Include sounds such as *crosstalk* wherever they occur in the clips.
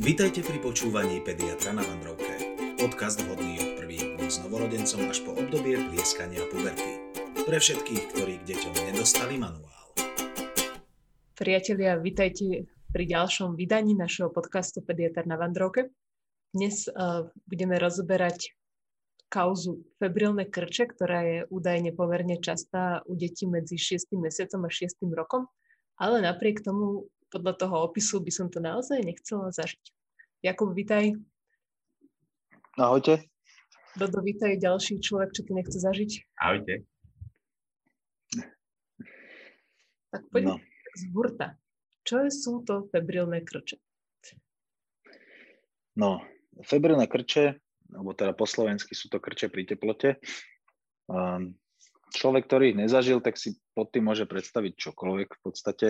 Vítajte pri počúvaní Pediatra na Vandrovke. Podcast vhodný od prvých dní s novorodencom až po obdobie plieskania puberty. Pre všetkých, ktorí k deťom nedostali manuál. Priatelia, vítajte pri ďalšom vydaní našeho podcastu Pediatr na Vandrovke. Dnes uh, budeme rozoberať kauzu febrilné krče, ktorá je údajne pomerne častá u detí medzi 6 mesiacom a 6 rokom, ale napriek tomu podľa toho opisu by som to naozaj nechcela zažiť. Jakub, vitaj. Ahojte. Dodo, vitaj, ďalší človek, čo to nechce zažiť. Ahojte. Tak poďme no. z hurta. Čo sú to febrilné krče? No, febrilné krče, alebo teda po slovensky sú to krče pri teplote. Um, človek, ktorý ich nezažil, tak si pod tým môže predstaviť čokoľvek v podstate.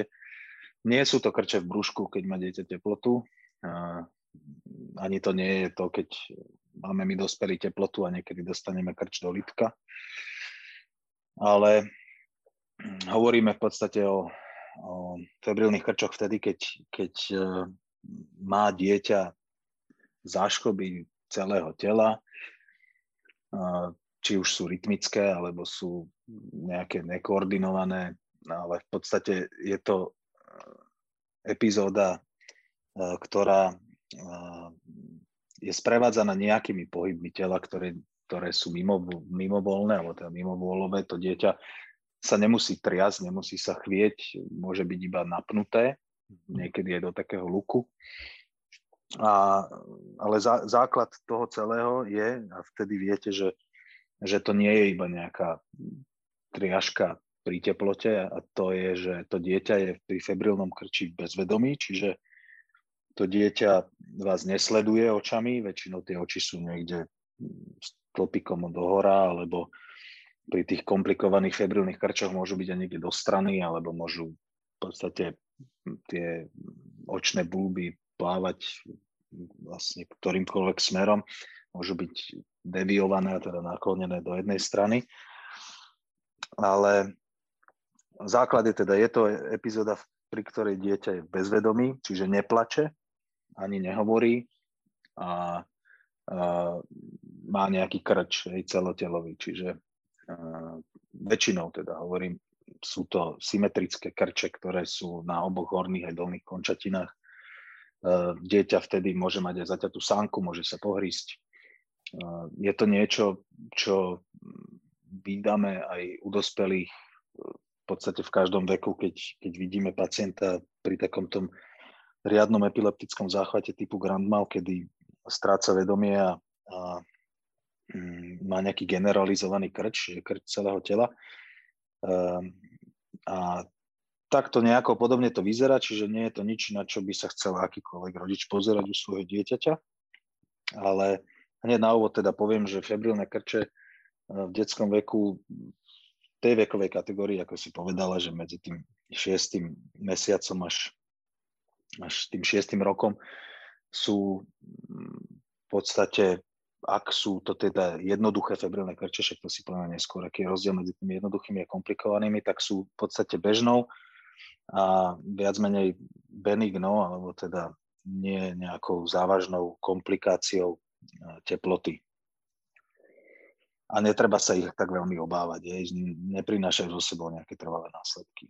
Nie sú to krče v brúšku, keď má dieťa teplotu. Ani to nie je to, keď máme my dospelí teplotu a niekedy dostaneme krč do litka. Ale hovoríme v podstate o, o febrilných krčoch vtedy, keď, keď e, má dieťa záškoby celého tela, či už sú rytmické, alebo sú nejaké nekoordinované, ale v podstate je to epizóda, e, ktorá e, je sprevádzaná nejakými pohybmi tela, ktoré, ktoré sú mimo, mimovolné, alebo teda mimovolové. To dieťa sa nemusí triasť, nemusí sa chvieť, môže byť iba napnuté, niekedy aj do takého luku. A, ale zá, základ toho celého je, a vtedy viete, že, že to nie je iba nejaká triažka pri teplote a to je, že to dieťa je pri febrilnom krči bezvedomí, čiže to dieťa vás nesleduje očami, väčšinou tie oči sú niekde tlpikom do hora, alebo pri tých komplikovaných febrilných krčoch môžu byť aj niekde do strany, alebo môžu v podstate tie očné bulby plávať vlastne ktorýmkoľvek smerom, môžu byť deviované, teda naklonené do jednej strany. Ale základ je teda, je to epizóda, pri ktorej dieťa je bezvedomí, čiže neplače, ani nehovorí a, a má nejaký krč hej, celotelový, čiže a, väčšinou teda hovorím, sú to symetrické krče, ktoré sú na oboch horných aj dolných končatinách. Dieťa vtedy môže mať aj zaťatú sánku, môže sa pohrísť. Je to niečo, čo vydáme aj u dospelých podstate v každom veku, keď, keď vidíme pacienta pri takom tom riadnom epileptickom záchvate typu Grand Mal, kedy stráca vedomie a, a mm, má nejaký generalizovaný krč, krč celého tela. Um, a takto nejako podobne to vyzerá, čiže nie je to nič, na čo by sa chcel akýkoľvek rodič pozerať u svojho dieťaťa. Ale hneď na úvod teda poviem, že febrilné krče v detskom veku tej vekovej kategórii, ako si povedala, že medzi tým šiestým mesiacom až, až tým šiestým rokom sú mm, v podstate, ak sú to teda jednoduché febrilné krče, však to si poviem neskôr, aký je rozdiel medzi tými jednoduchými a komplikovanými, tak sú v podstate bežnou a viac menej benignou, alebo teda nie nejakou závažnou komplikáciou teploty a netreba sa ich tak veľmi obávať, je, neprinášajú zo sebou nejaké trvalé následky.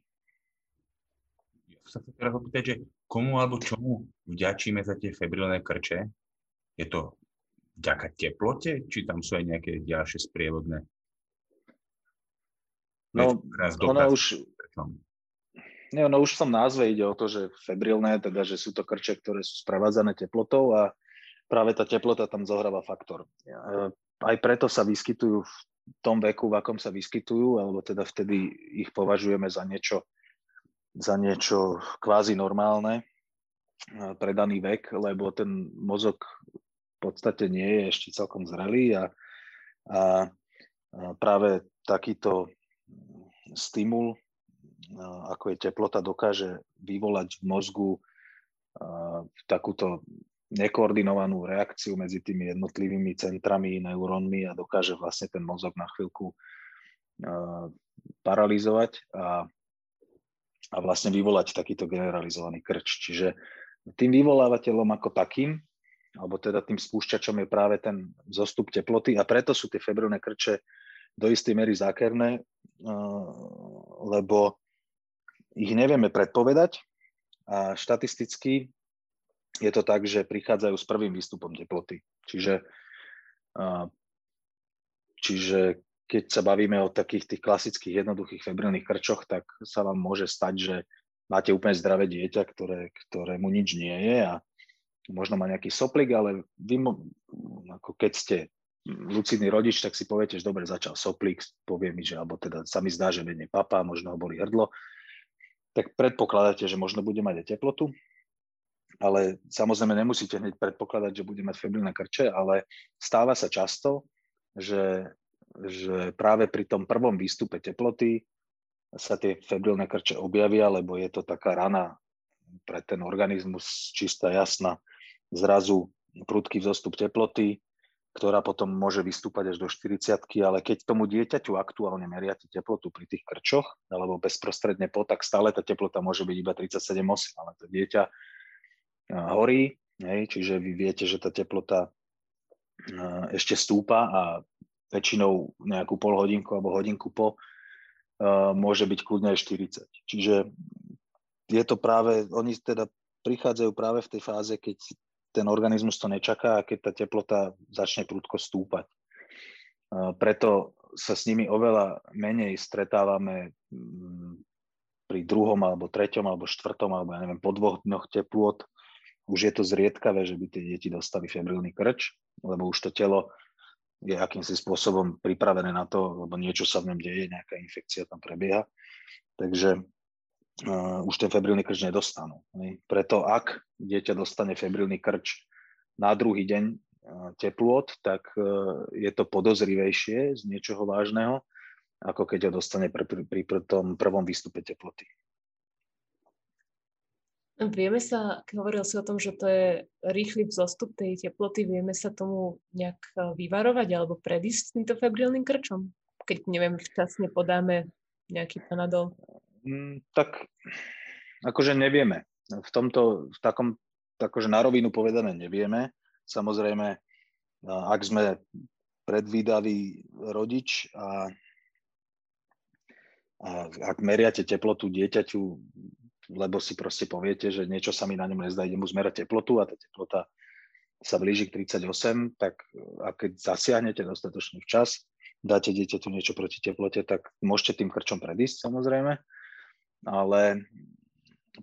Ja sa chcem teraz opýtať, že komu alebo čomu vďačíme za tie febrilné krče? Je to vďaka teplote, či tam sú aj nejaké ďalšie sprievodné? No, ono už, nie, no už v tom názve ide o to, že febrilné, teda že sú to krče, ktoré sú sprevádzané teplotou a práve tá teplota tam zohráva faktor aj preto sa vyskytujú v tom veku, v akom sa vyskytujú, alebo teda vtedy ich považujeme za niečo, za niečo kvázi normálne pre daný vek, lebo ten mozog v podstate nie je ešte celkom zrelý a, a, a práve takýto stimul, ako je teplota, dokáže vyvolať v mozgu takúto nekoordinovanú reakciu medzi tými jednotlivými centrami, neurónmi a dokáže vlastne ten mozog na chvíľku uh, paralizovať a, a vlastne vyvolať takýto generalizovaný krč. Čiže Tým vyvolávateľom ako takým, alebo teda tým spúšťačom je práve ten zostup teploty a preto sú tie febrilné krče do istej miery zákerné, lebo ich nevieme predpovedať a štatisticky je to tak, že prichádzajú s prvým výstupom teploty. Čiže, čiže keď sa bavíme o takých tých klasických jednoduchých febrilných krčoch, tak sa vám môže stať, že máte úplne zdravé dieťa, ktoré, ktorému nič nie je a možno má nejaký soplik, ale vy, ako keď ste lucidný rodič, tak si poviete, že dobre, začal soplik, povie mi, že, alebo teda sa mi zdá, že menej papa, možno ho boli hrdlo, tak predpokladáte, že možno bude mať aj teplotu, ale samozrejme nemusíte hneď predpokladať, že bude mať febrilné krče, ale stáva sa často, že, že práve pri tom prvom výstupe teploty sa tie febrilné krče objavia, lebo je to taká rana pre ten organizmus čistá jasná, zrazu prudký vzostup teploty, ktorá potom môže vystúpať až do 40 ale keď tomu dieťaťu aktuálne meriate teplotu pri tých krčoch, alebo bezprostredne po, tak stále tá teplota môže byť iba 37,8, ale to dieťa horí, hej, čiže vy viete, že tá teplota ešte stúpa a väčšinou nejakú pol hodinku alebo hodinku po môže byť kľudne aj 40. Čiže je to práve, oni teda prichádzajú práve v tej fáze, keď ten organizmus to nečaká a keď tá teplota začne prudko stúpať. Preto sa s nimi oveľa menej stretávame mm, pri druhom alebo treťom alebo štvrtom alebo ja neviem, po dvoch dňoch teplôt. Už je to zriedkavé, že by tie deti dostali febrilný krč, lebo už to telo je akýmsi spôsobom pripravené na to, lebo niečo sa v ňom deje, nejaká infekcia tam prebieha. Takže uh, už ten febrilný krč nedostanú. Ne? Preto ak dieťa dostane febrilný krč na druhý deň uh, teplôt, tak uh, je to podozrivejšie z niečoho vážneho, ako keď ho dostane pri, pri, pri tom prvom výstupe teploty. Vieme sa, hovoril si o tom, že to je rýchly vzostup tej teploty, vieme sa tomu nejak e, vyvarovať alebo predísť s týmto febrilným krčom? Keď, neviem, včasne podáme nejaký panadol. Mm, tak akože nevieme. V tomto, v takom, akože na rovinu povedané nevieme. Samozrejme, ak sme predvídavý rodič a, a ak meriate teplotu dieťaťu lebo si proste poviete, že niečo sa mi na ňom nezdá, idem mu zmerať teplotu a tá teplota sa blíži k 38, tak a keď zasiahnete dostatočne včas, dáte dieťaťu niečo proti teplote, tak môžete tým krčom predísť samozrejme, ale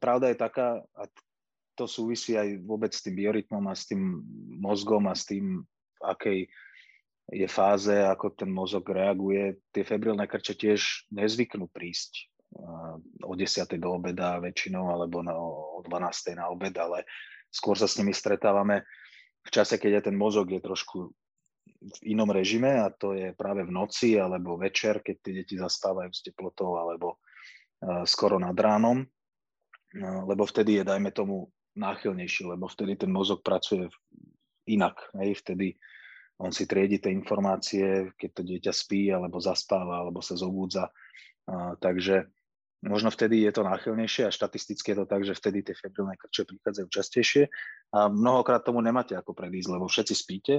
pravda je taká, a to súvisí aj vôbec s tým biorytmom a s tým mozgom a s tým, akej je fáze, ako ten mozog reaguje. Tie febrilné krče tiež nezvyknú prísť o 10. do obeda väčšinou, alebo na, o 12. na obed, ale skôr sa s nimi stretávame v čase, keď je ten mozog je trošku v inom režime a to je práve v noci alebo večer, keď tie deti zastávajú s teplotou alebo skoro nad ránom, lebo vtedy je, dajme tomu, náchylnejší, lebo vtedy ten mozog pracuje inak. Hej? Vtedy on si triedi tie informácie, keď to dieťa spí, alebo zaspáva, alebo sa zobúdza. takže Možno vtedy je to náchylnejšie a štatisticky je to tak, že vtedy tie febrilné krče prichádzajú častejšie a mnohokrát tomu nemáte ako predísť, lebo všetci spíte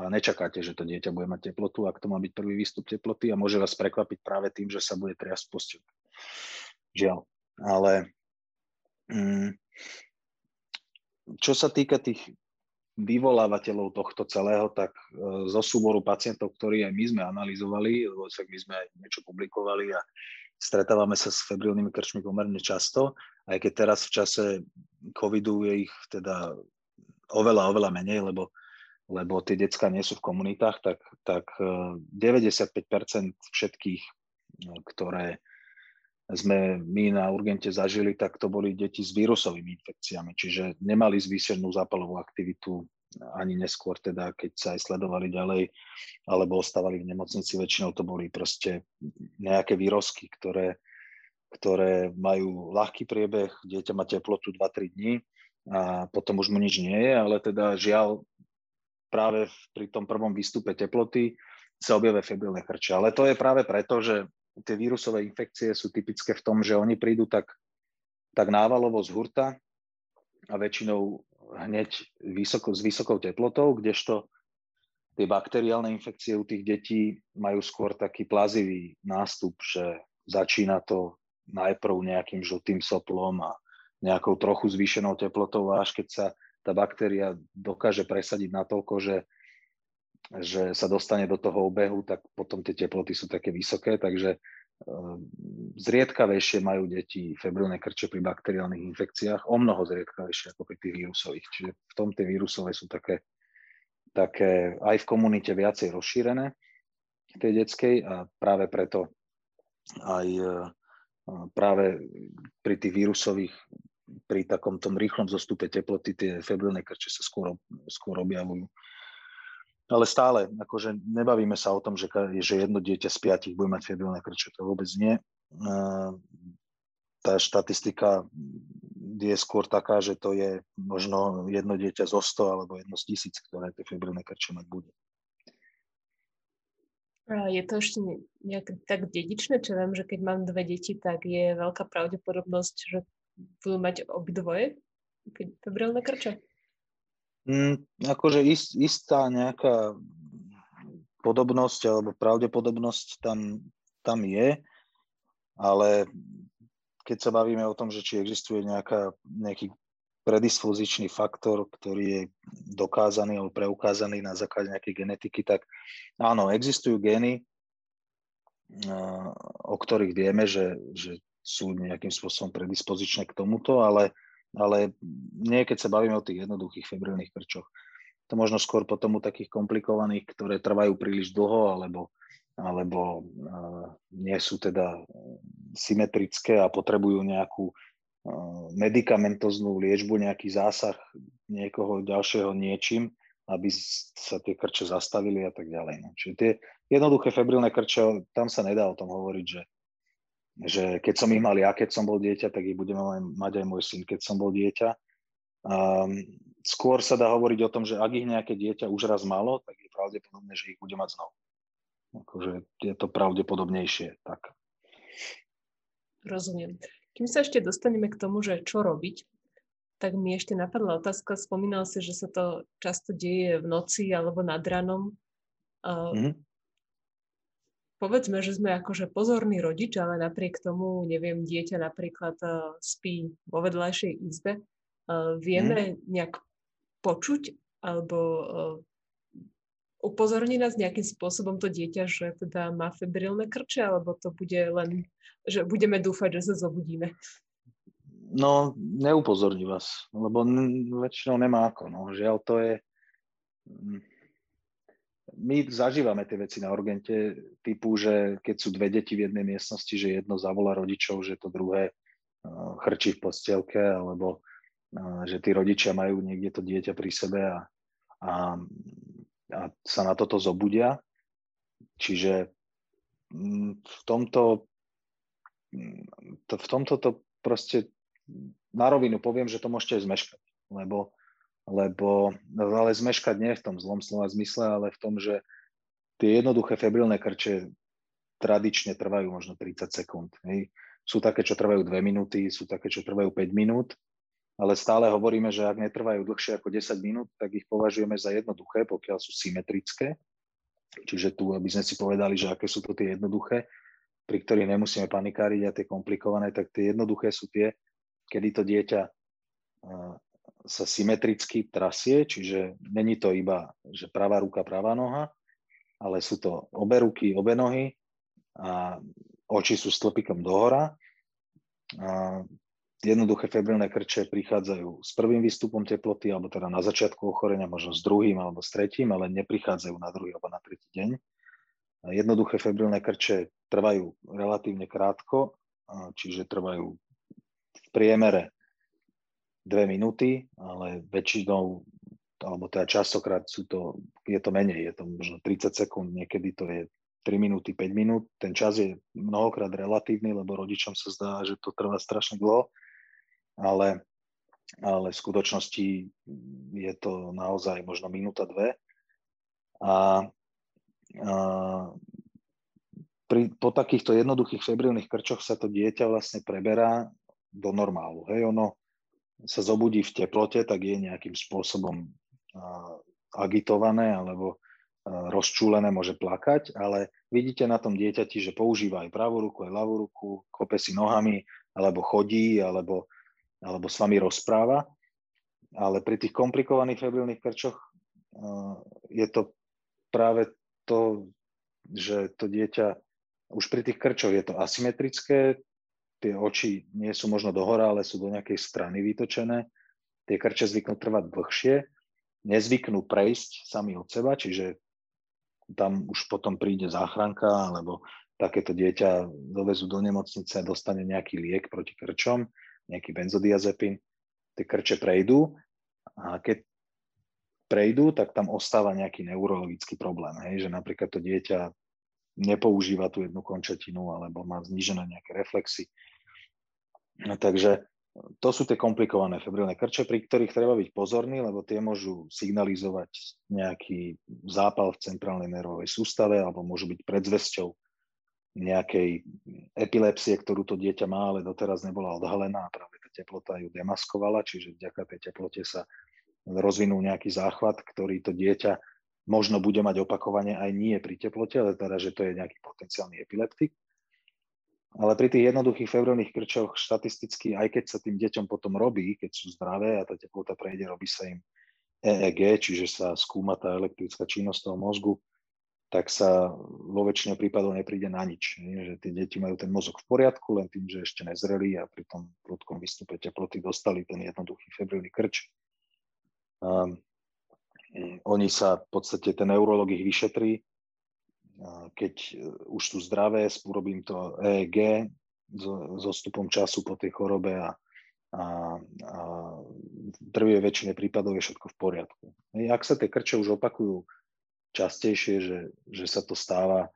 a nečakáte, že to dieťa bude mať teplotu, ak to má byť prvý výstup teploty a môže vás prekvapiť práve tým, že sa bude triasť posteľ. Žiaľ. Ale mm, čo sa týka tých vyvolávateľov tohto celého, tak e, zo súboru pacientov, ktorí aj my sme analyzovali, lebo my sme aj niečo publikovali a Stretávame sa s febrilnými krčmi pomerne často, aj keď teraz v čase covidu je ich teda oveľa, oveľa menej, lebo, lebo tie decka nie sú v komunitách, tak, tak 95% eh, všetkých, eh, ktoré sme my na urgente zažili, tak to boli deti s vírusovými infekciami, čiže nemali zvýšenú zápalovú aktivitu ani neskôr teda, keď sa aj sledovali ďalej, alebo ostávali v nemocnici, väčšinou to boli proste nejaké výrozky, ktoré, ktoré majú ľahký priebeh, dieťa má teplotu 2-3 dní a potom už mu nič nie je, ale teda žiaľ práve pri tom prvom výstupe teploty sa objavia febrilné chrče. Ale to je práve preto, že tie vírusové infekcie sú typické v tom, že oni prídu tak, tak návalovo z hurta a väčšinou hneď vysoko, s vysokou teplotou, kdežto tie bakteriálne infekcie u tých detí majú skôr taký plazivý nástup, že začína to najprv nejakým žltým soplom a nejakou trochu zvýšenou teplotou až keď sa tá baktéria dokáže presadiť natoľko, že, že sa dostane do toho obehu, tak potom tie teploty sú také vysoké, takže zriedkavejšie majú deti febrilné krče pri bakteriálnych infekciách, o mnoho zriedkavejšie ako pri tých vírusových. Čiže v tom tie vírusové sú také, také aj v komunite viacej rozšírené tej detskej a práve preto aj e, práve pri tých vírusových pri takom tom rýchlom zostupe teploty tie febrilné krče sa skôr, skôr objavujú. Ale stále, akože nebavíme sa o tom, že, že jedno dieťa z piatich bude mať febrilné krče, to vôbec nie. Tá štatistika je skôr taká, že to je možno jedno dieťa zo 100 alebo jedno z tisíc, ktoré tie febrilné krče mať bude. Je to ešte nejak tak dedičné, čo viem, že keď mám dve deti, tak je veľká pravdepodobnosť, že budú mať obidvoje febrilné krče? Mm, akože ist, istá nejaká podobnosť alebo pravdepodobnosť tam, tam je, ale keď sa bavíme o tom, že či existuje nejaká, nejaký predispozičný faktor, ktorý je dokázaný alebo preukázaný na základe nejakej genetiky, tak áno, existujú gény, o ktorých vieme, že, že sú nejakým spôsobom predispozičné k tomuto, ale ale nie keď sa bavíme o tých jednoduchých febrilných krčoch. To možno skôr potom u takých komplikovaných, ktoré trvajú príliš dlho alebo, alebo uh, nie sú teda symetrické a potrebujú nejakú uh, medicamentoznú liečbu, nejaký zásah niekoho ďalšieho niečím, aby sa tie krče zastavili a tak ďalej. No. Čiže tie jednoduché febrilné krče, tam sa nedá o tom hovoriť, že že keď som ich mal ja, keď som bol dieťa, tak ich budeme mať aj môj syn, keď som bol dieťa. Um, skôr sa dá hovoriť o tom, že ak ich nejaké dieťa už raz malo, tak je pravdepodobné, že ich bude mať znovu. Akože je to pravdepodobnejšie. Tak. Rozumiem. Kým sa ešte dostaneme k tomu, že čo robiť, tak mi ešte napadla otázka, spomínal si, že sa to často deje v noci alebo nad ranom. Uh, mm-hmm povedzme, že sme akože pozorný rodič, ale napriek tomu, neviem, dieťa napríklad uh, spí vo vedľajšej izbe, uh, vieme hmm. nejak počuť alebo uh, upozorní nás nejakým spôsobom to dieťa, že teda má febrilné krče, alebo to bude len, že budeme dúfať, že sa zobudíme? No, neupozorní vás, lebo väčšinou nemá ako. No. Žiaľ, to je mm, my zažívame tie veci na urgente typu, že keď sú dve deti v jednej miestnosti, že jedno zavolá rodičov, že to druhé uh, chrčí v postielke, alebo uh, že tí rodičia majú niekde to dieťa pri sebe a, a, a sa na toto zobudia. Čiže mm, v tomto, mm, v tomto to proste na rovinu poviem, že to môžete zmeškať, lebo lebo ale zmeškať nie v tom zlom slova zmysle, ale v tom, že tie jednoduché febrilné krče tradične trvajú možno 30 sekúnd. Hej. Sú také, čo trvajú 2 minúty, sú také, čo trvajú 5 minút, ale stále hovoríme, že ak netrvajú dlhšie ako 10 minút, tak ich považujeme za jednoduché, pokiaľ sú symetrické. Čiže tu, aby sme si povedali, že aké sú to tie jednoduché, pri ktorých nemusíme panikáriť a tie komplikované, tak tie jednoduché sú tie, kedy to dieťa sa symetricky trasie, čiže není to iba, že pravá ruka, pravá noha, ale sú to obe ruky, obe nohy a oči sú stĺpikom dohora. A jednoduché febrilné krče prichádzajú s prvým výstupom teploty, alebo teda na začiatku ochorenia, možno s druhým alebo s tretím, ale neprichádzajú na druhý alebo na tretí deň. A jednoduché febrilné krče trvajú relatívne krátko, čiže trvajú v priemere dve minúty, ale väčšinou, alebo teda častokrát sú to, je to menej, je to možno 30 sekúnd, niekedy to je 3 minúty, 5 minút. Ten čas je mnohokrát relatívny, lebo rodičom sa zdá, že to trvá strašne dlho, ale, ale v skutočnosti je to naozaj možno minúta, dve. A, a pri, po takýchto jednoduchých febrilných krčoch sa to dieťa vlastne preberá do normálu. Hej, ono sa zobudí v teplote, tak je nejakým spôsobom agitované alebo rozčúlené, môže plakať, ale vidíte na tom dieťati, že používa aj pravú ruku, aj ľavú ruku, kope si nohami, alebo chodí, alebo, alebo s vami rozpráva. Ale pri tých komplikovaných febrilných krčoch je to práve to, že to dieťa, už pri tých krčoch je to asymetrické, tie oči nie sú možno dohora, ale sú do nejakej strany vytočené. Tie krče zvyknú trvať dlhšie, nezvyknú prejsť sami od seba, čiže tam už potom príde záchranka, alebo takéto dieťa dovezú do nemocnice dostane nejaký liek proti krčom, nejaký benzodiazepín. Tie krče prejdú a keď prejdú, tak tam ostáva nejaký neurologický problém. Hej? Že napríklad to dieťa nepoužíva tú jednu končatinu alebo má znížené nejaké reflexy. No, takže to sú tie komplikované febrilné krče, pri ktorých treba byť pozorný, lebo tie môžu signalizovať nejaký zápal v centrálnej nervovej sústave alebo môžu byť predzvesťou nejakej epilepsie, ktorú to dieťa má, ale doteraz nebola odhalená a práve tá teplota ju demaskovala, čiže vďaka tej teplote sa rozvinul nejaký záchvat, ktorý to dieťa možno bude mať opakovane aj nie pri teplote, ale teda, že to je nejaký potenciálny epileptik. Ale pri tých jednoduchých febrilných krčoch štatisticky, aj keď sa tým deťom potom robí, keď sú zdravé a tá teplota prejde, robí sa im EEG, čiže sa skúma tá elektrická činnosť toho mozgu, tak sa vo väčšine prípadov nepríde na nič. Že tie deti majú ten mozog v poriadku, len tým, že ešte nezreli a pri tom prudkom výstupe teploty dostali ten jednoduchý febrilný krč. Um, oni sa v podstate, ten neurolog ich vyšetrí, keď e, už sú zdravé, urobím to EEG so, stupom času po tej chorobe a, a, a v drvie väčšine prípadov je všetko v poriadku. Ak sa tie krče už opakujú častejšie, že, že sa to stáva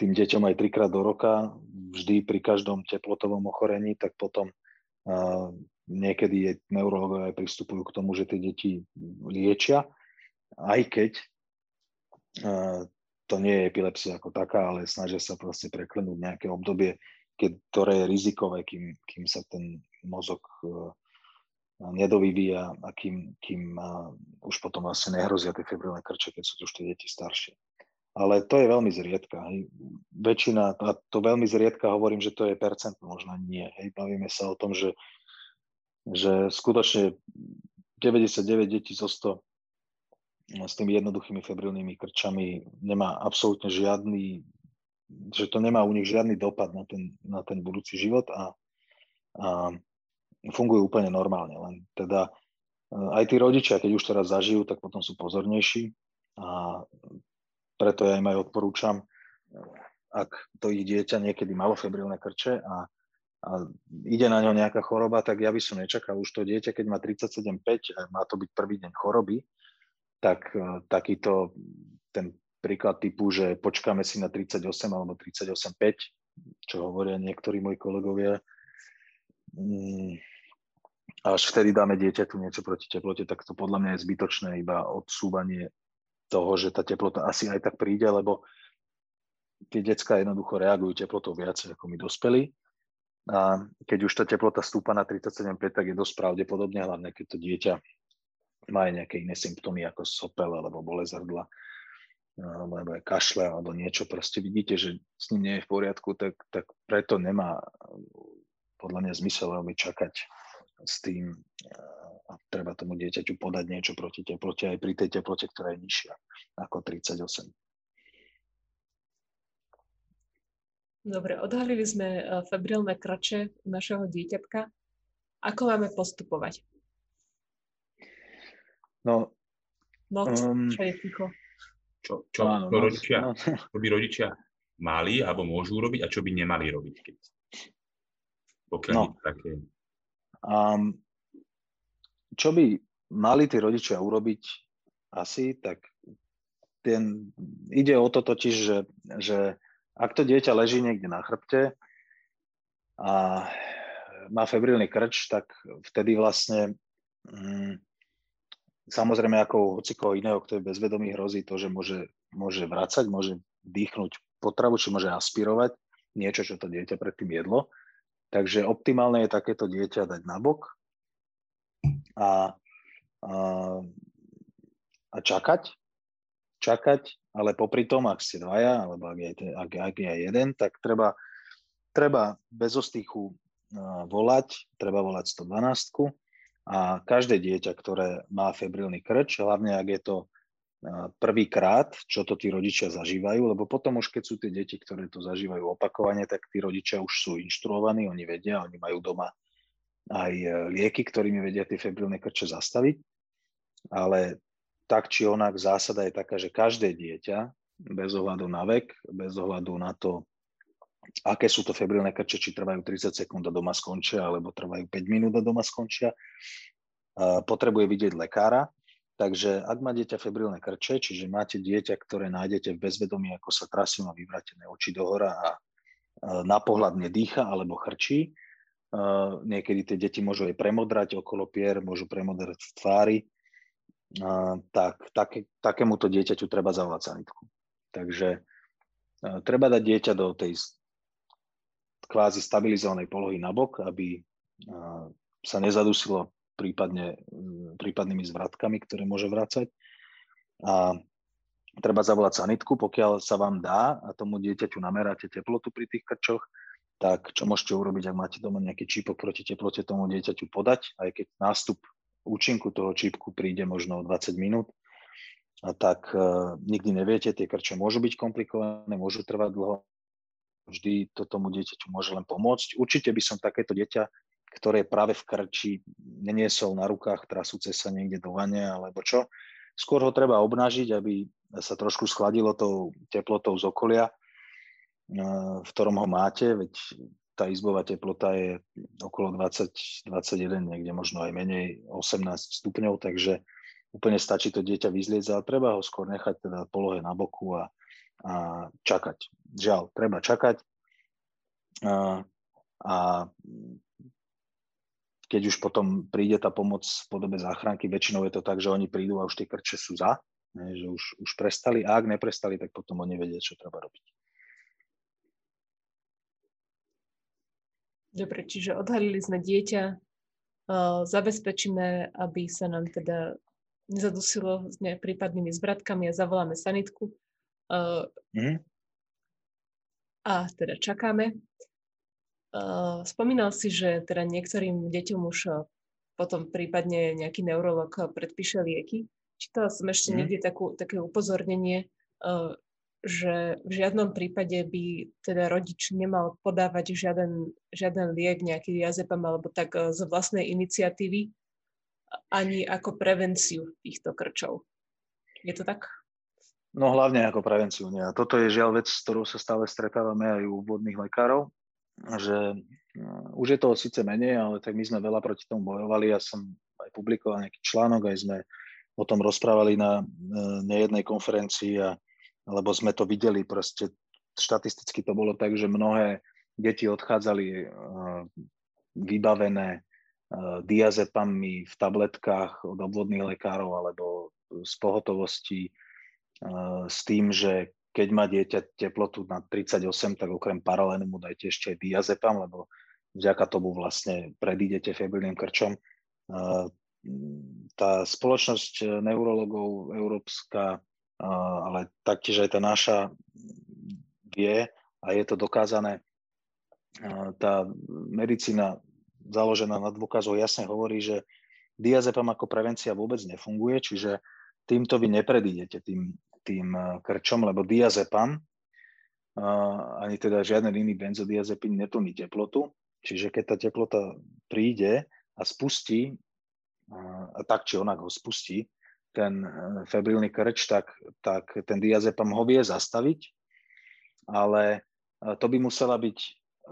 tým deťom aj trikrát do roka, vždy pri každom teplotovom ochorení, tak potom uh, niekedy je neurologovia pristupujú k tomu, že tie deti liečia, aj keď to nie je epilepsia ako taká, ale snažia sa proste preklenúť nejaké obdobie, keď, ktoré je rizikové, kým, kým sa ten mozog uh, nedovyvíja a kým, kým uh, už potom vlastne nehrozia tie febrilné krče, keď sú už tie deti staršie. Ale to je veľmi zriedka. Hej. Väčšina, a to veľmi zriedka hovorím, že to je percent, možno nie. Hej. Bavíme sa o tom, že, že skutočne 99 detí zo 100 s tými jednoduchými febrilnými krčami nemá absolútne žiadny, že to nemá u nich žiadny dopad na ten, na ten budúci život a, a fungujú úplne normálne. Len teda e, aj tí rodičia, keď už teraz zažijú, tak potom sú pozornejší a preto ja im aj odporúčam, ak to ich dieťa niekedy malo febrilné krče a, a ide na ňo nejaká choroba, tak ja by som nečakal už to dieťa, keď má 37,5 a má to byť prvý deň choroby, tak e, takýto ten príklad typu, že počkáme si na 38 alebo 38,5, čo hovoria niektorí moji kolegovia, mm, až vtedy dáme dieťaťu niečo proti teplote, tak to podľa mňa je zbytočné iba odsúvanie toho, že tá teplota asi aj tak príde, lebo tie decka jednoducho reagujú teplotou viac ako my dospelí. A keď už tá teplota stúpa na 37,5, tak je dosť pravdepodobne, hlavne keď to dieťa má aj nejaké iné symptómy ako sopel alebo bolesť hrdla alebo aj kašle alebo niečo, proste vidíte, že s ním nie je v poriadku, tak, tak preto nemá podľa mňa zmysel veľmi čakať s tým a treba tomu dieťaťu podať niečo proti teplote aj pri tej teplote, ktorá je nižšia ako 38. Dobre, odhalili sme e, febrilné krače našeho dieťatka. Ako máme postupovať? No, no um, čo je ticho? Čo, čo, áno, čo, no, rodičia, no. čo by rodičia mali alebo môžu robiť a čo by nemali robiť, keď pokiaľ no. také... Um, čo by mali tí rodičia urobiť asi, tak ten, ide o to totiž, že, že ak to dieťa leží niekde na chrbte a má febrilný krč, tak vtedy vlastne mm, Samozrejme, ako hocikoho iného, kto je bezvedomý, hrozí to, že môže, môže vracať, môže dýchnuť potravu, či môže aspirovať niečo, čo to dieťa predtým jedlo. Takže optimálne je takéto dieťa dať nabok a, a, a čakať, čakať, ale popri tom, ak ste dvaja, alebo ak je, ak, ak je jeden, tak treba, treba bez ostýchu volať, treba volať 112 a každé dieťa, ktoré má febrilný krč, hlavne ak je to prvýkrát, čo to tí rodičia zažívajú, lebo potom už keď sú tie deti, ktoré to zažívajú opakovane, tak tí rodičia už sú inštruovaní, oni vedia, oni majú doma aj e, lieky, ktorými vedia tie febrilné krče zastaviť. Ale tak či onak zásada je taká, že každé dieťa, bez ohľadu na vek, bez ohľadu na to, aké sú to febrilné krče, či trvajú 30 sekúnd a doma skončia, alebo trvajú 5 minút a doma skončia, potrebuje vidieť lekára. Takže ak má dieťa febrilné krče, čiže máte dieťa, ktoré nájdete v bezvedomí, ako sa trasí má vyvratené oči do hora a na pohľad nedýcha alebo chrčí, niekedy tie deti môžu aj premodrať okolo pier, môžu premodrať v tvári, tak také, takémuto dieťaťu treba zavolať sanitku. Takže treba dať dieťa do tej kvázi stabilizovanej polohy na bok, aby sa nezadusilo prípadne, mm, prípadnými zvratkami, ktoré môže vrácať. A treba zavolať sanitku, pokiaľ sa vám dá a tomu dieťaťu nameráte teplotu pri tých krčoch, tak čo môžete urobiť, ak máte doma nejaký čípok proti teplote tomu dieťaťu podať, aj keď nástup účinku toho čípku príde možno 20 minút, a tak uh, nikdy neviete, tie krče môžu byť komplikované, môžu trvať dlho, vždy to tomu dieťaťu môže len pomôcť. Určite by som takéto dieťa ktoré práve v krči neniesol na rukách, trasúce sa niekde do vane alebo čo. Skôr ho treba obnažiť, aby sa trošku schladilo tou teplotou z okolia, v ktorom ho máte, veď tá izbová teplota je okolo 20-21, niekde možno aj menej, 18 stupňov, takže úplne stačí to dieťa vyzliecť, ale treba ho skôr nechať teda polohe na boku a, a čakať. Žiaľ, treba čakať. A, a keď už potom príde tá pomoc v podobe záchranky, väčšinou je to tak, že oni prídu a už tie krče sú za, ne, že už, už prestali a ak neprestali, tak potom oni vedia, čo treba robiť. Dobre, čiže odhalili sme dieťa, zabezpečíme, aby sa nám teda nezadusilo s prípadnými zbratkami a zavoláme sanitku. Mm. A teda čakáme. Spomínal si, že teda niektorým deťom už uh, potom prípadne nejaký neurolog predpíše lieky. Čítala som ešte mm. niekde takú, také upozornenie, uh, že v žiadnom prípade by teda rodič nemal podávať žiaden, žiaden liek, nejaký diazepam alebo tak uh, z vlastnej iniciatívy, ani ako prevenciu týchto krčov. Je to tak? No hlavne ako prevenciu. Nie. A toto je žiaľ vec, s ktorou sa stále stretávame aj u vodných lekárov, že no, už je toho síce menej, ale tak my sme veľa proti tomu bojovali. Ja som aj publikoval nejaký článok, aj sme o tom rozprávali na nejednej konferencii, a, lebo sme to videli proste, štatisticky to bolo tak, že mnohé deti odchádzali vybavené diazepami v tabletkách od obvodných lekárov alebo z pohotovosti s tým, že keď má dieťa teplotu na 38, tak okrem paralenu mu dajte ešte aj diazepam, lebo vďaka tomu vlastne predídete febrilným krčom. Tá spoločnosť neurologov európska, ale taktiež aj tá naša vie a je to dokázané, tá medicína založená na dôkazoch jasne hovorí, že diazepam ako prevencia vôbec nefunguje, čiže týmto vy nepredídete tým tým eh, krčom, lebo diazepam, eh, ani teda žiaden iný benzodiazepín netlmí teplotu, čiže keď tá teplota príde a spustí, eh, a tak či onak ho spustí, ten febrilný krč, tak, tak ten diazepam ho vie zastaviť, ale to by musela byť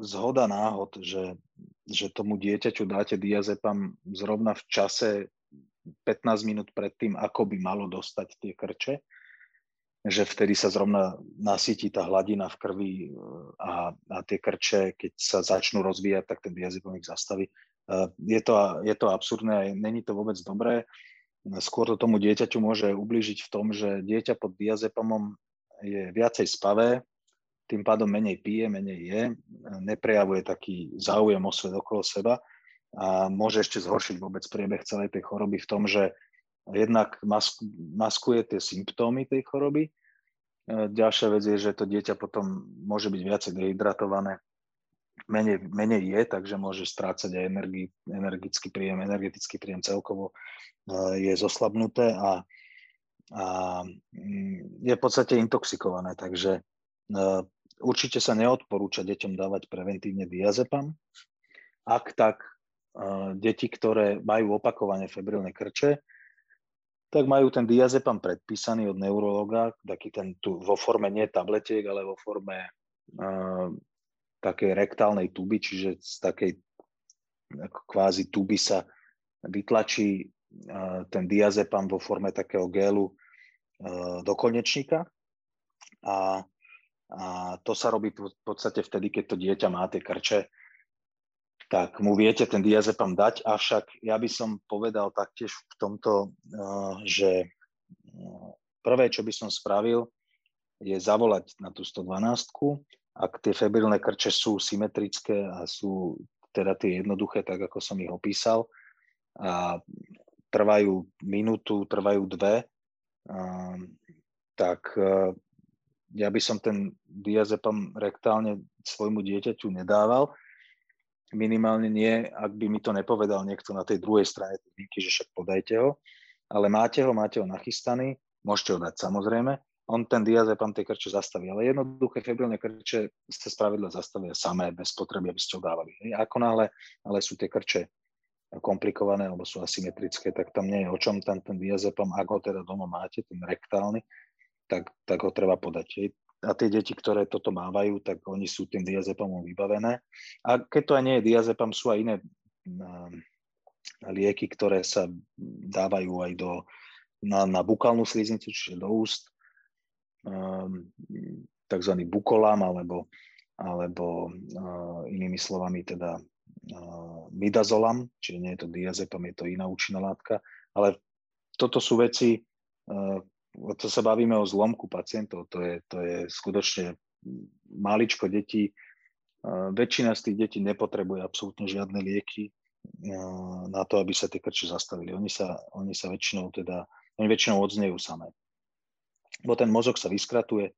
zhoda náhod, že, že tomu dieťaťu dáte diazepam zrovna v čase 15 minút pred tým, ako by malo dostať tie krče že vtedy sa zrovna nasytí tá hladina v krvi e, a, a tie krče, keď sa začnú rozvíjať, tak ten diazepam ich zastaví. E, je to, je to absurdné a není to vôbec dobré. Skôr to tomu dieťaťu môže ublížiť v tom, že dieťa pod diazepamom je viacej spavé, tým pádom menej pije, menej je, neprejavuje taký záujem o svet okolo seba a môže ešte zhoršiť vôbec priebeh celej tej choroby v tom, že jednak maskuje tie symptómy tej choroby. Ďalšia vec je, že to dieťa potom môže byť viacej dehydratované, menej, menej je, takže môže strácať aj energi, energický príjem, energetický príjem celkovo je zoslabnuté a, a mm, je v podstate intoxikované, takže určite sa neodporúča deťom dávať preventívne diazepam. Ak tak deti, ktoré majú opakovane febrilné krče, tak majú ten diazepam predpísaný od neurologa, taký ten tu vo forme nie tabletiek, ale vo forme uh, takej rektálnej tuby, čiže z takej ako kvázi tuby sa vytlačí uh, ten diazepam vo forme takého gelu uh, do konečníka. A, a to sa robí v podstate vtedy, keď to dieťa má tie krče tak mu viete ten diazepam dať, avšak ja by som povedal taktiež v tomto, eh, že eh, prvé, čo by som spravil, je zavolať na tú 112, ak tie febrilné krče sú symetrické a sú teda tie jednoduché, tak ako som ich opísal, a trvajú minútu, trvajú dve, eh, tak ja by som ten diazepam rektálne svojmu dieťaťu nedával, minimálne nie, ak by mi to nepovedal niekto na tej druhej strane tej linky, že však podajte ho, ale máte ho, máte ho nachystaný, môžete ho dať samozrejme, on ten diazepam tej krče zastaví, ale jednoduché febrilné krče sa spravidla zastavia samé, bez potreby, aby ste ho dávali. Ako náhle, ale sú tie krče komplikované alebo sú asymetrické, tak tam nie je o čom tam ten diazepam, ak ho teda doma máte, ten rektálny, tak, tak ho treba podať a tie deti, ktoré toto mávajú, tak oni sú tým diazepamom vybavené. A keď to aj nie je diazepam, sú aj iné um, lieky, ktoré sa dávajú aj do, na, na bukálnu sliznicu, čiže do úst, um, tzv. bukolám, alebo, alebo uh, inými slovami teda uh, midazolam, čiže nie je to diazepam, je to iná účinná látka, ale toto sú veci, uh, to sa bavíme o zlomku pacientov, to je, to je skutočne maličko detí. Väčšina z tých detí nepotrebuje absolútne žiadne lieky na to, aby sa tie krče zastavili. Oni sa, oni sa väčšinou teda, oni väčšinou odznejú samé. Bo ten mozog sa vyskratuje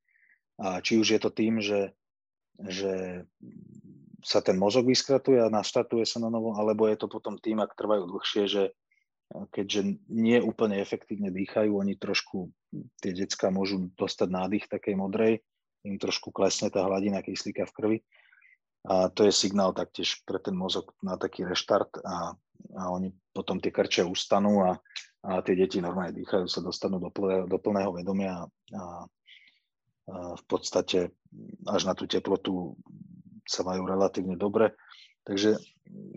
a či už je to tým, že, že sa ten mozog vyskratuje a naštartuje sa na novo, alebo je to potom tým, ak trvajú dlhšie, že keďže nie úplne efektívne dýchajú, oni trošku, tie decka môžu dostať nádych takej modrej, im trošku klesne tá hladina kyslíka v krvi. A to je signál taktiež pre ten mozog na taký reštart a, a oni potom tie krče ustanú a, a tie deti normálne dýchajú, sa dostanú do, plného, do plného vedomia a, a v podstate až na tú teplotu sa majú relatívne dobre. Takže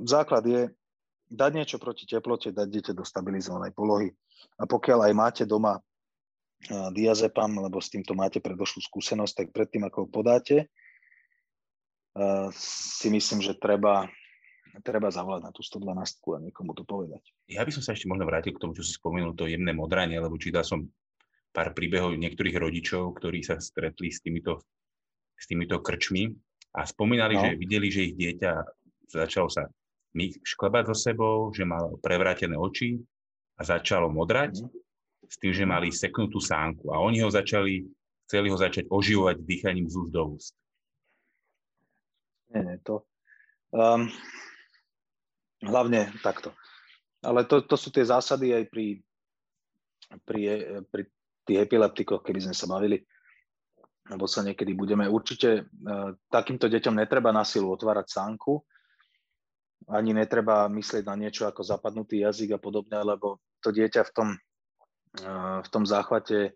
základ je dať niečo proti teplote, dať dieťa do stabilizovanej polohy. A pokiaľ aj máte doma diazepam, lebo s týmto máte predošlú skúsenosť, tak predtým, ako ho podáte, si myslím, že treba, treba zavolať na tú 112 a niekomu to povedať. Ja by som sa ešte možno vrátil k tomu, čo si spomenul, to jemné modranie, lebo čítal som pár príbehov niektorých rodičov, ktorí sa stretli s týmito, s týmito krčmi a spomínali, no. že videli, že ich dieťa začalo sa šklebať so sebou, že mal prevrátené oči a začalo modrať mm. s tým, že mali seknutú sánku. A oni ho začali, chceli ho začať oživovať dýchaním z úst do úst. Nie, nie, to... Um, hlavne takto. Ale to, to sú tie zásady aj pri, pri, pri tých epileptikoch, keby sme sa bavili, alebo sa niekedy budeme. Určite uh, takýmto deťom netreba na silu otvárať sánku, ani netreba myslieť na niečo ako zapadnutý jazyk a podobne, lebo to dieťa v tom, v tom záchvate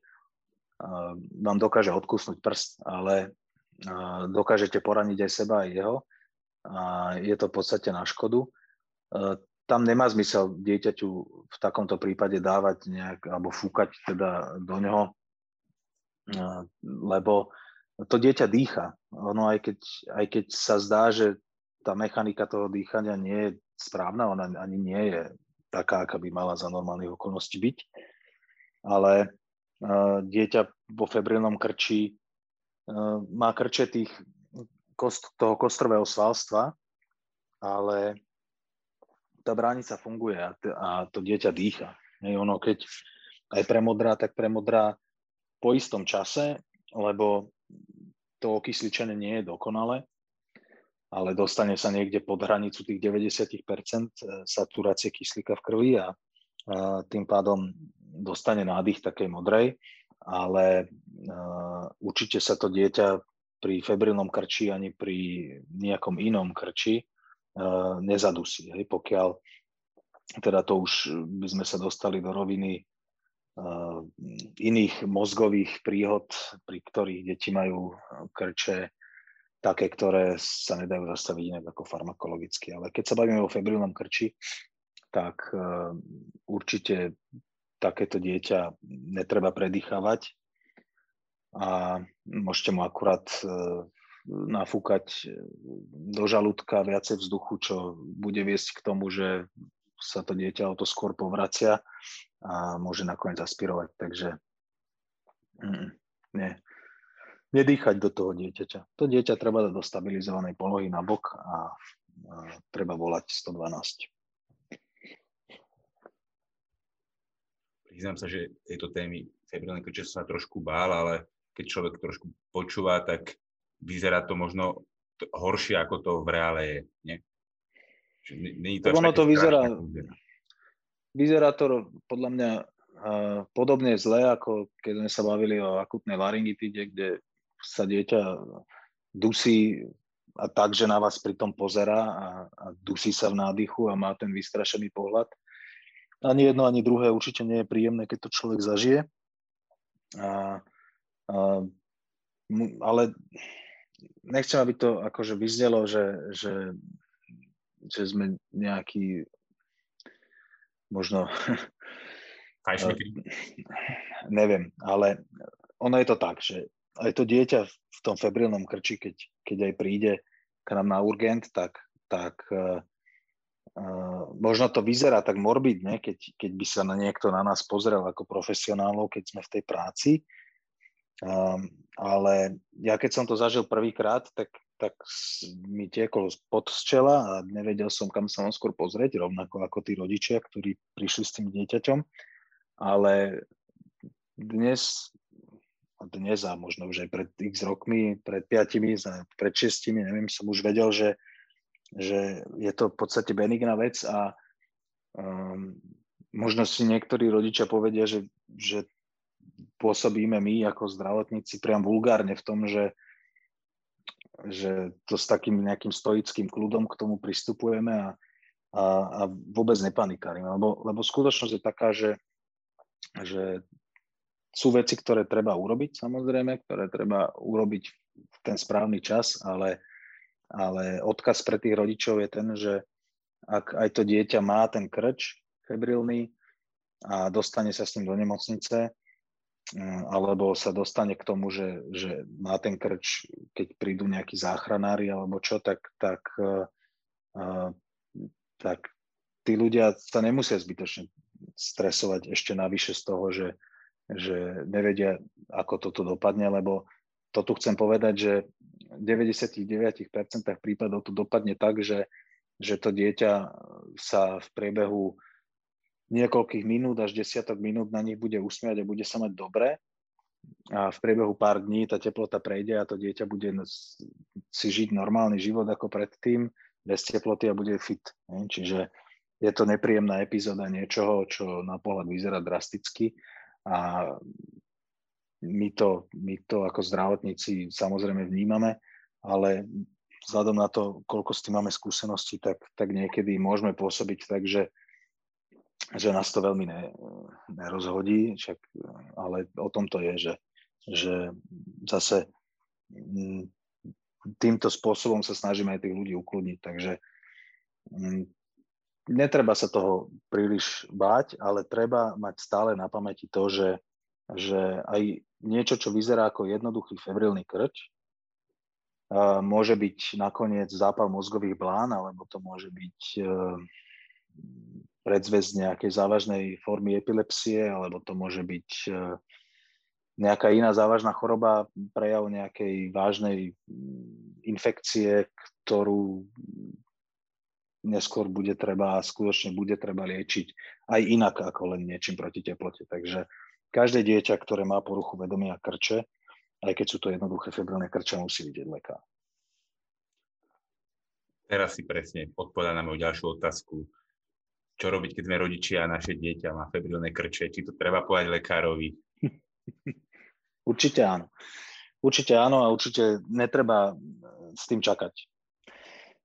vám dokáže odkusnúť prst, ale dokážete poraniť aj seba, aj jeho. A je to v podstate na škodu. Tam nemá zmysel dieťaťu v takomto prípade dávať nejak, alebo fúkať teda do neho, lebo to dieťa dýcha. Ono aj keď, aj keď sa zdá, že tá mechanika toho dýchania nie je správna, ona ani nie je taká, aká by mala za normálnych okolností byť. Ale uh, dieťa vo febrilnom krči uh, má krče tých, kost, toho kostrového svalstva, ale tá bránica funguje a, t- a to dieťa dýcha. Hej, ono keď aj premodrá, tak premodrá po istom čase, lebo to okysličenie nie je dokonalé, ale dostane sa niekde pod hranicu tých 90% saturácie kyslíka v krvi a, a tým pádom dostane nádych takej modrej, ale uh, určite sa to dieťa pri febrilnom krči ani pri nejakom inom krči nezadusí. Hej? Pokiaľ teda to už by sme sa dostali do roviny iných mozgových príhod, pri ktorých deti majú krče také, ktoré sa nedajú zastaviť inak ako farmakologicky. Ale keď sa bavíme o febrilnom krči, tak uh, určite takéto dieťa netreba predýchavať a môžete mu akurát uh, nafúkať do žalúdka viacej vzduchu, čo bude viesť k tomu, že sa to dieťa o to skôr povracia a môže nakoniec aspirovať. Takže mm, nie, nedýchať do toho dieťaťa. To dieťa treba dať do stabilizovanej polohy na bok a, a treba volať 112. Priznám sa, že tejto témy febrilnej krče som sa trošku bál, ale keď človek trošku počúva, tak vyzerá to možno horšie, ako to v reále je. Nie? Nie, to ono to vyzerá, vyzerá to podľa mňa podobne zle, ako keď sme sa bavili o akutnej laryngitide, kde sa dieťa dusí a tak, že na vás pritom pozera a, a dusí sa v nádychu a má ten vystrašený pohľad. Ani jedno, ani druhé určite nie je príjemné, keď to človek zažije. A, a, ale nechcem, aby to akože vyznelo, že, že že sme nejaký možno... *laughs* neviem, ale ono je to tak, že aj to dieťa v tom febrilnom krči, keď, keď aj príde k nám na urgent, tak, tak uh, možno to vyzerá tak morbidne, keď, keď by sa na niekto na nás pozrel ako profesionálov, keď sme v tej práci. Um, ale ja keď som to zažil prvýkrát, tak tak mi tiekol pod z čela a nevedel som, kam sa mám skôr pozrieť, rovnako ako tí rodičia, ktorí prišli s tým dieťaťom. Ale dnes, dnes a možno už aj pred x rokmi, pred piatimi, pred šestimi, neviem, som už vedel, že, že je to v podstate benigná vec a um, možno si niektorí rodičia povedia, že, že pôsobíme my ako zdravotníci priam vulgárne v tom, že že to s takým nejakým stoickým kľudom k tomu pristupujeme a, a, a vôbec nepanikárime. Lebo, lebo skutočnosť je taká, že, že sú veci, ktoré treba urobiť, samozrejme, ktoré treba urobiť v ten správny čas, ale, ale odkaz pre tých rodičov je ten, že ak aj to dieťa má ten krč febrilný a dostane sa s ním do nemocnice, Mm, alebo sa dostane k tomu, že, že má ten krč, keď prídu nejakí záchranári alebo čo, tak, tak, uh, tak tí ľudia sa nemusia zbytočne stresovať ešte navyše z toho, že, že nevedia, ako toto dopadne, lebo to tu chcem povedať, že v 99% prípadov to dopadne tak, že, že to dieťa sa v priebehu niekoľkých minút až desiatok minút na nich bude usmiať a bude sa mať dobre a v priebehu pár dní tá teplota prejde a to dieťa bude si žiť normálny život ako predtým, bez teploty a bude fit. Čiže je to nepríjemná epizóda niečoho, čo na pohľad vyzerá drasticky a my to, my to ako zdravotníci samozrejme vnímame, ale vzhľadom na to, koľko s tým máme skúsenosti, tak, tak niekedy môžeme pôsobiť tak, že že nás to veľmi ne, nerozhodí, však, ale o tom to je, že, že zase mm, týmto spôsobom sa snažíme aj tých ľudí ukludniť, takže mm, netreba sa toho príliš báť, ale treba mať stále na pamäti to, že, že aj niečo, čo vyzerá ako jednoduchý febrilný krč, môže byť nakoniec zápal mozgových blán, alebo to môže byť predzvesť nejakej závažnej formy epilepsie, alebo to môže byť e, nejaká iná závažná choroba, prejav nejakej vážnej infekcie, ktorú neskôr bude treba, skutočne bude treba liečiť aj inak ako len niečím proti teplote. Takže každé dieťa, ktoré má poruchu vedomia krče, aj keď sú to jednoduché febrilné krče, musí vidieť lekár. Teraz si presne odpovedá na moju ďalšiu otázku. Čo robiť, keď sme rodičia a naše dieťa má febrilné krče? Či to treba povedať lekárovi? *laughs* Určite áno. Určite áno a určite netreba s tým čakať.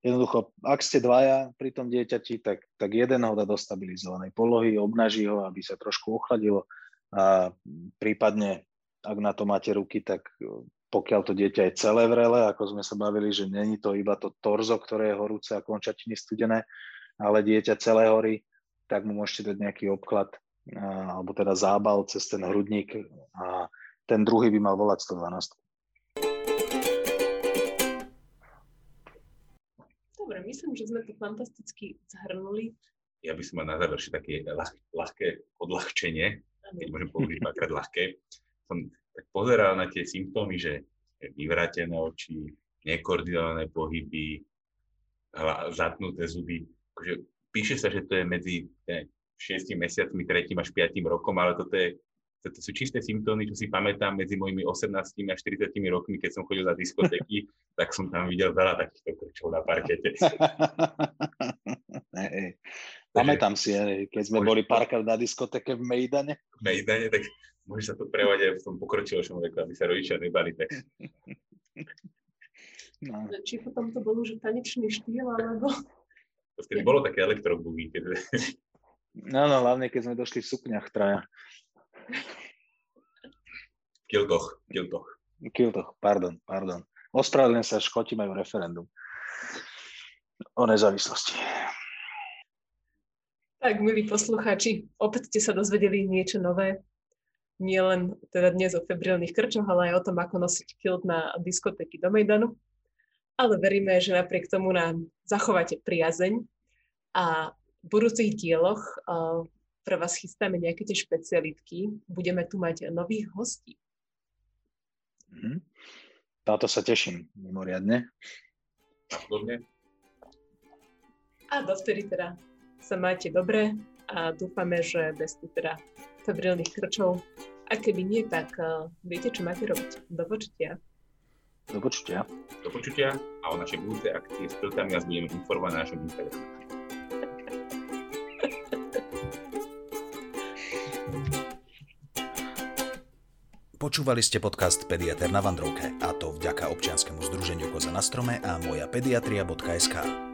Jednoducho, ak ste dvaja pri tom dieťati, tak, tak jeden ho dá do stabilizovanej polohy, obnaží ho, aby sa trošku ochladilo a prípadne, ak na to máte ruky, tak pokiaľ to dieťa je celé vrele, ako sme sa bavili, že není to iba to torzo, ktoré je horúce a končatiny studené, ale dieťa celé horí, tak mu môžete dať nejaký obklad alebo teda zábal cez ten hrudník a ten druhý by mal volať 112. Dobre, myslím, že sme to fantasticky zhrnuli. Ja by som mal na záver také ľah, ľahké odľahčenie, keď môžem použiť dvakrát ľahké. Som tak pozeral na tie symptómy, že vyvrátené oči, nekoordinované pohyby, zatnuté zuby. Akože píše sa, že to je medzi 6 mesiacmi, 3 až 5 rokom, ale toto je toto sú čisté symptómy, čo si pamätám medzi mojimi 18 a 40 rokmi, keď som chodil na diskotéky, *laughs* tak som tam videl veľa takýchto krčov na parkete. *laughs* hey, pamätám si, keď sme boli párkrát na diskotéke v Mejdane. V Mejdane, tak môže sa to prevať aj v tom pokročilejšom veku, aby sa rodičia nebali. Tak. *laughs* No. Či potom to bol už tanečný štýl, alebo... Vtedy bolo také elektrobugy. Keď... No, no, hlavne keď sme došli v sukňach traja. Kiltoch, Kiltoch. Kiltoch, pardon, pardon. Ospravedlňujem sa, Škoti majú referendum o nezávislosti. Tak, milí poslucháči, opäť ste sa dozvedeli niečo nové. Nie len teda dnes o febrilných krčoch, ale aj o tom, ako nosiť kilt na diskotéky do Mejdanu. Ale veríme, že napriek tomu nám zachováte priazeň a v budúcich dieloch pre vás chystáme nejaké tie špecialitky. Budeme tu mať nových hostí. Mm-hmm. Táto sa teším mimoriadne. Absolutne. A dovtedy teda sa máte dobre a dúfame, že bez tých teda febrilných krčov. A keby nie, tak uh, viete, čo máte robiť. Do počutia. Do počutia. Do počutia a o našej budúcej akcie s pilkami vás budeme informovať na našom Instagrame. Počúvali ste podcast Pediater na Vandrovke, a to vďaka občianskému združeniu Koza na strome a moja pediatria.sk.